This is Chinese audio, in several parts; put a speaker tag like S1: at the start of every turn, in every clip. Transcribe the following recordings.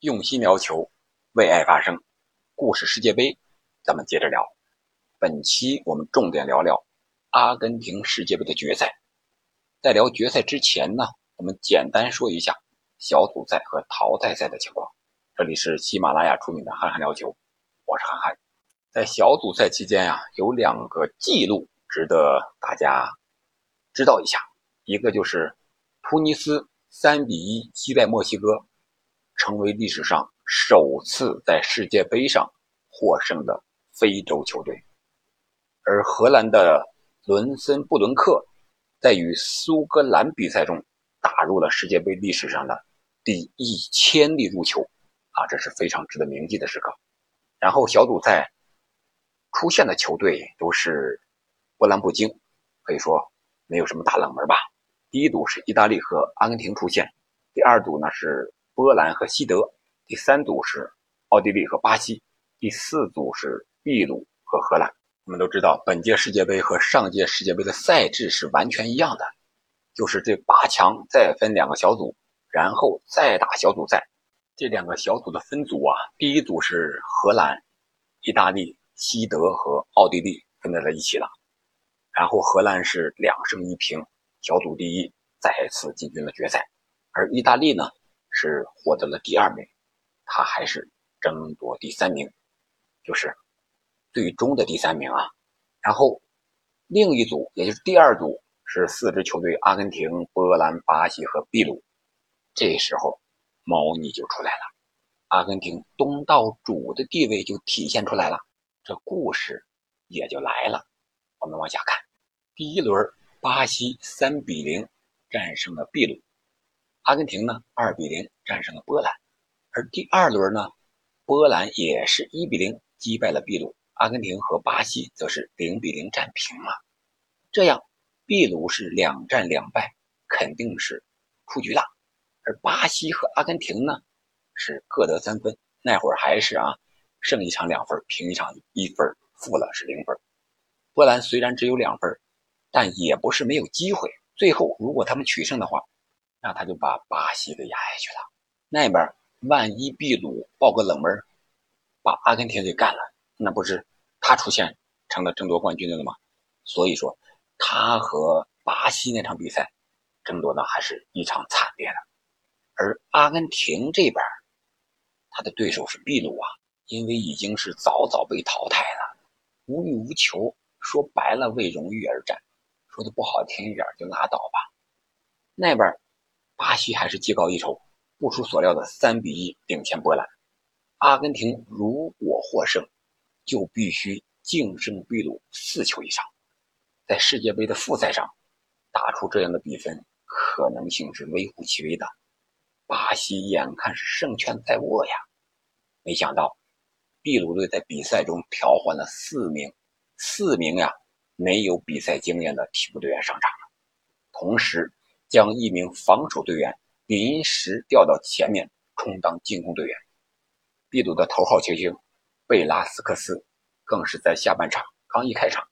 S1: 用心聊球，为爱发声。故事世界杯，咱们接着聊。本期我们重点聊聊阿根廷世界杯的决赛。在聊决赛之前呢，我们简单说一下小组赛和淘汰赛的情况。这里是喜马拉雅出品的《憨憨聊球》，我是憨憨。在小组赛期间呀，有两个记录值得大家知道一下，一个就是突尼斯三比一击败墨西哥。成为历史上首次在世界杯上获胜的非洲球队，而荷兰的伦森布伦克在与苏格兰比赛中打入了世界杯历史上的第一千粒入球，啊，这是非常值得铭记的时刻。然后小组赛出现的球队都是波澜不惊，可以说没有什么大冷门吧。第一组是意大利和阿根廷出现，第二组呢是。波兰和西德，第三组是奥地利和巴西，第四组是秘鲁和荷兰。我们都知道，本届世界杯和上届世界杯的赛制是完全一样的，就是这八强再分两个小组，然后再打小组赛。这两个小组的分组啊，第一组是荷兰、意大利、西德和奥地利分在了一起了，然后荷兰是两胜一平，小组第一，再次进军了决赛，而意大利呢？是获得了第二名，他还是争夺第三名，就是最终的第三名啊。然后另一组，也就是第二组，是四支球队：阿根廷、波兰、巴西和秘鲁。这时候猫腻就出来了，阿根廷东道主的地位就体现出来了，这故事也就来了。我们往下看，第一轮，巴西三比零战胜了秘鲁。阿根廷呢，二比零战胜了波兰，而第二轮呢，波兰也是一比零击败了秘鲁，阿根廷和巴西则是零比零战平了。这样，秘鲁是两战两败，肯定是出局了。而巴西和阿根廷呢，是各得三分。那会儿还是啊，胜一场两分，平一场一分，负了是零分。波兰虽然只有两分，但也不是没有机会。最后，如果他们取胜的话，那他就把巴西给压下去了。那边万一秘鲁爆个冷门，把阿根廷给干了，那不是他出现成了争夺冠军的了吗？所以说，他和巴西那场比赛争夺的还是一场惨烈的。而阿根廷这边，他的对手是秘鲁啊，因为已经是早早被淘汰了，无欲无求，说白了为荣誉而战，说的不好听一点就拉倒吧。那边。巴西还是技高一筹，不出所料的三比一领先波兰。阿根廷如果获胜，就必须净胜秘鲁四球以上。在世界杯的复赛上，打出这样的比分可能性是微乎其微的。巴西眼看是胜券在握呀，没想到秘鲁队在比赛中调换了四名四名呀没有比赛经验的替补队员上场了，同时。将一名防守队员临时调到前面充当进攻队员。秘鲁的头号球星贝拉斯克斯更是在下半场刚一开场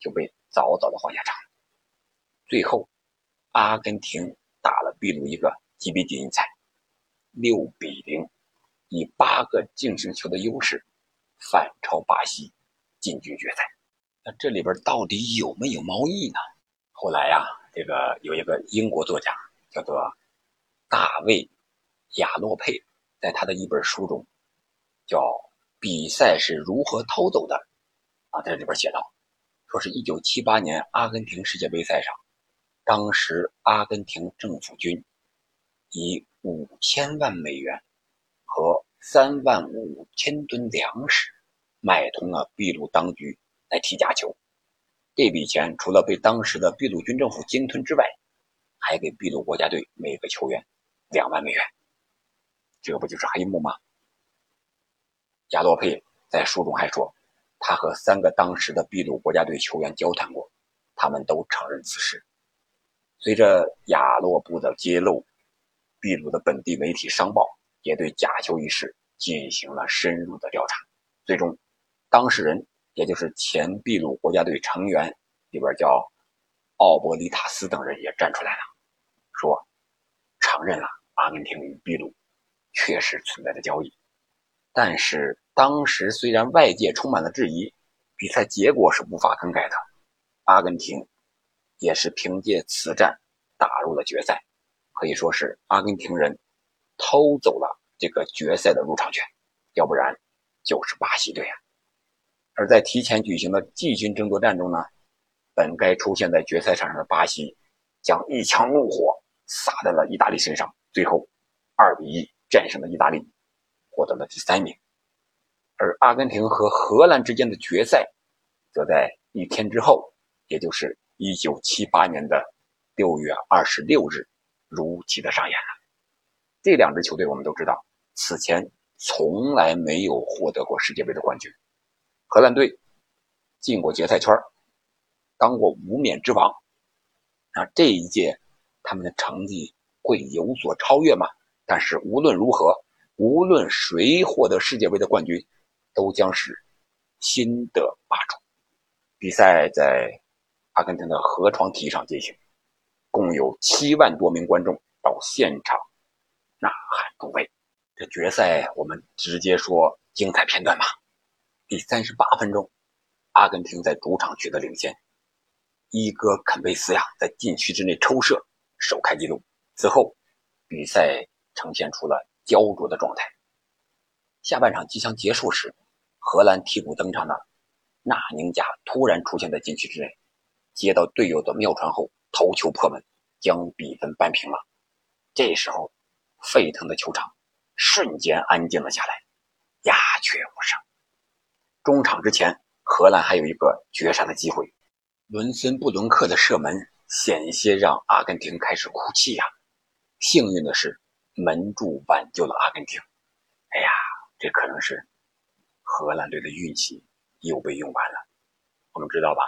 S1: 就被早早的换下场。最后，阿根廷打了秘鲁一个几比几赛，六比零，以八个净胜球的优势反超巴西，进军决赛。那这里边到底有没有猫腻呢？后来呀。这个有一个英国作家叫做大卫·亚诺佩，在他的一本书中，叫《比赛是如何偷走的》啊，在里边写道，说是一九七八年阿根廷世界杯赛上，当时阿根廷政府军以五千万美元和三万五千吨粮食买通了秘鲁当局来踢假球。这笔钱除了被当时的秘鲁军政府鲸吞之外，还给秘鲁国家队每个球员两万美元。这不就是黑幕吗？加洛佩在书中还说，他和三个当时的秘鲁国家队球员交谈过，他们都承认此事。随着亚洛布的揭露，秘鲁的本地媒体《商报》也对假球一事进行了深入的调查，最终当事人。也就是前秘鲁国家队成员里边叫奥伯里塔斯等人也站出来了，说承认了阿根廷与秘鲁确实存在着交易。但是当时虽然外界充满了质疑，比赛结果是无法更改的。阿根廷也是凭借此战打入了决赛，可以说是阿根廷人偷走了这个决赛的入场券，要不然就是巴西队啊。而在提前举行的季军争夺战中呢，本该出现在决赛场上的巴西，将一腔怒火撒在了意大利身上，最后二比一战胜了意大利，获得了第三名。而阿根廷和荷兰之间的决赛，则在一天之后，也就是一九七八年的六月二十六日，如期的上演了。这两支球队我们都知道，此前从来没有获得过世界杯的冠军。荷兰队进过决赛圈，当过无冕之王。那这一届他们的成绩会有所超越吗？但是无论如何，无论谁获得世界杯的冠军，都将是新的霸主。比赛在阿根廷的河床体育场进行，共有七万多名观众到现场呐喊助威。这决赛我们直接说精彩片段吧。第三十八分钟，阿根廷在主场取得领先。伊戈肯贝斯呀，在禁区之内抽射，首开纪录。此后，比赛呈现出了焦灼的状态。下半场即将结束时，荷兰替补登场的纳宁加突然出现在禁区之内，接到队友的妙传后头球破门，将比分扳平了。这时候，沸腾的球场瞬间安静了下来，鸦雀无声。中场之前，荷兰还有一个绝杀的机会，伦森布伦克的射门险些让阿根廷开始哭泣呀。幸运的是，门柱挽救了阿根廷。哎呀，这可能是荷兰队的运气又被用完了。我们知道吧，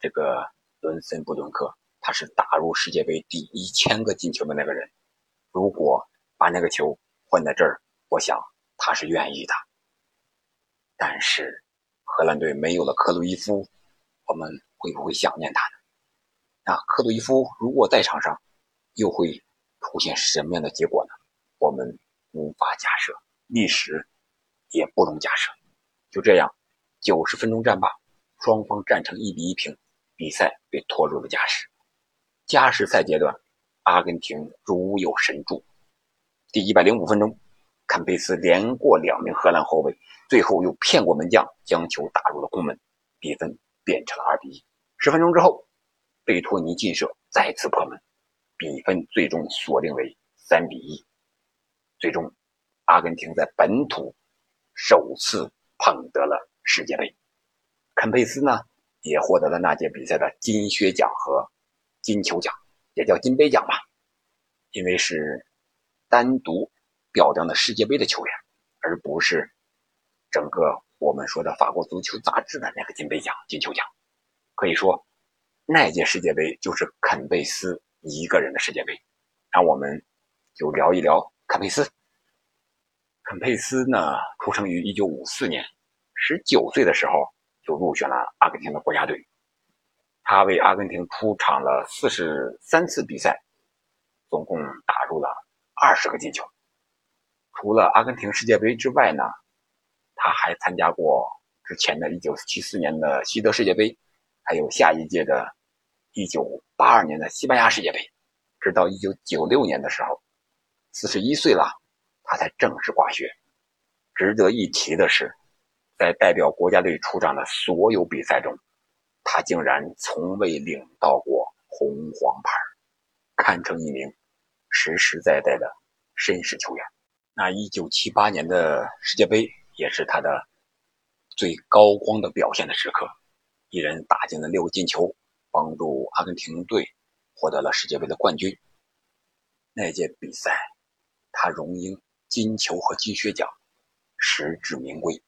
S1: 这个伦森布伦克他是打入世界杯第一千个进球的那个人。如果把那个球换在这儿，我想他是愿意的。但是。荷兰队没有了克鲁伊夫，我们会不会想念他呢？那克鲁伊夫如果在场上，又会出现什么样的结果呢？我们无法假设，历史也不容假设。就这样，九十分钟战罢，双方战成一比一平，比赛被拖入了加时。加时赛阶段，阿根廷如有神助，第一百零五分钟。坎佩斯连过两名荷兰后卫，最后又骗过门将，将球打入了空门，比分变成了二比一。十分钟之后，贝托尼劲射再次破门，比分最终锁定为三比一。最终，阿根廷在本土首次捧得了世界杯。坎佩斯呢，也获得了那届比赛的金靴奖和金球奖，也叫金杯奖吧，因为是单独。表彰的世界杯的球员，而不是整个我们说的法国足球杂志的那个金杯奖、金球奖。可以说，那届世界杯就是肯贝斯一个人的世界杯。那我们就聊一聊肯佩斯。肯佩斯呢，出生于1954年，十九岁的时候就入选了阿根廷的国家队。他为阿根廷出场了四十三次比赛，总共打入了二十个进球。除了阿根廷世界杯之外呢，他还参加过之前的1974年的西德世界杯，还有下一届的1982年的西班牙世界杯，直到1996年的时候，41岁了，他才正式挂靴。值得一提的是，在代表国家队出场的所有比赛中，他竟然从未领到过红黄牌，堪称一名实实在在的绅士球员。那一九七八年的世界杯也是他的最高光的表现的时刻，一人打进了六个进球，帮助阿根廷队获得了世界杯的冠军。那届比赛，他荣膺金球和金靴奖，实至名归。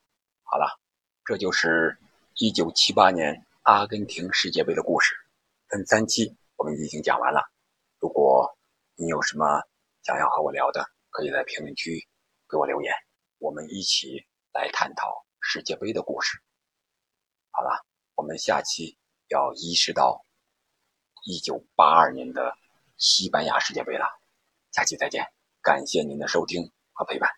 S1: 好了，这就是一九七八年阿根廷世界杯的故事。分三期，我们已经讲完了。如果你有什么想要和我聊的，可以在评论区给我留言，我们一起来探讨世界杯的故事。好了，我们下期要移师到一九八二年的西班牙世界杯了。下期再见，感谢您的收听。和陪伴。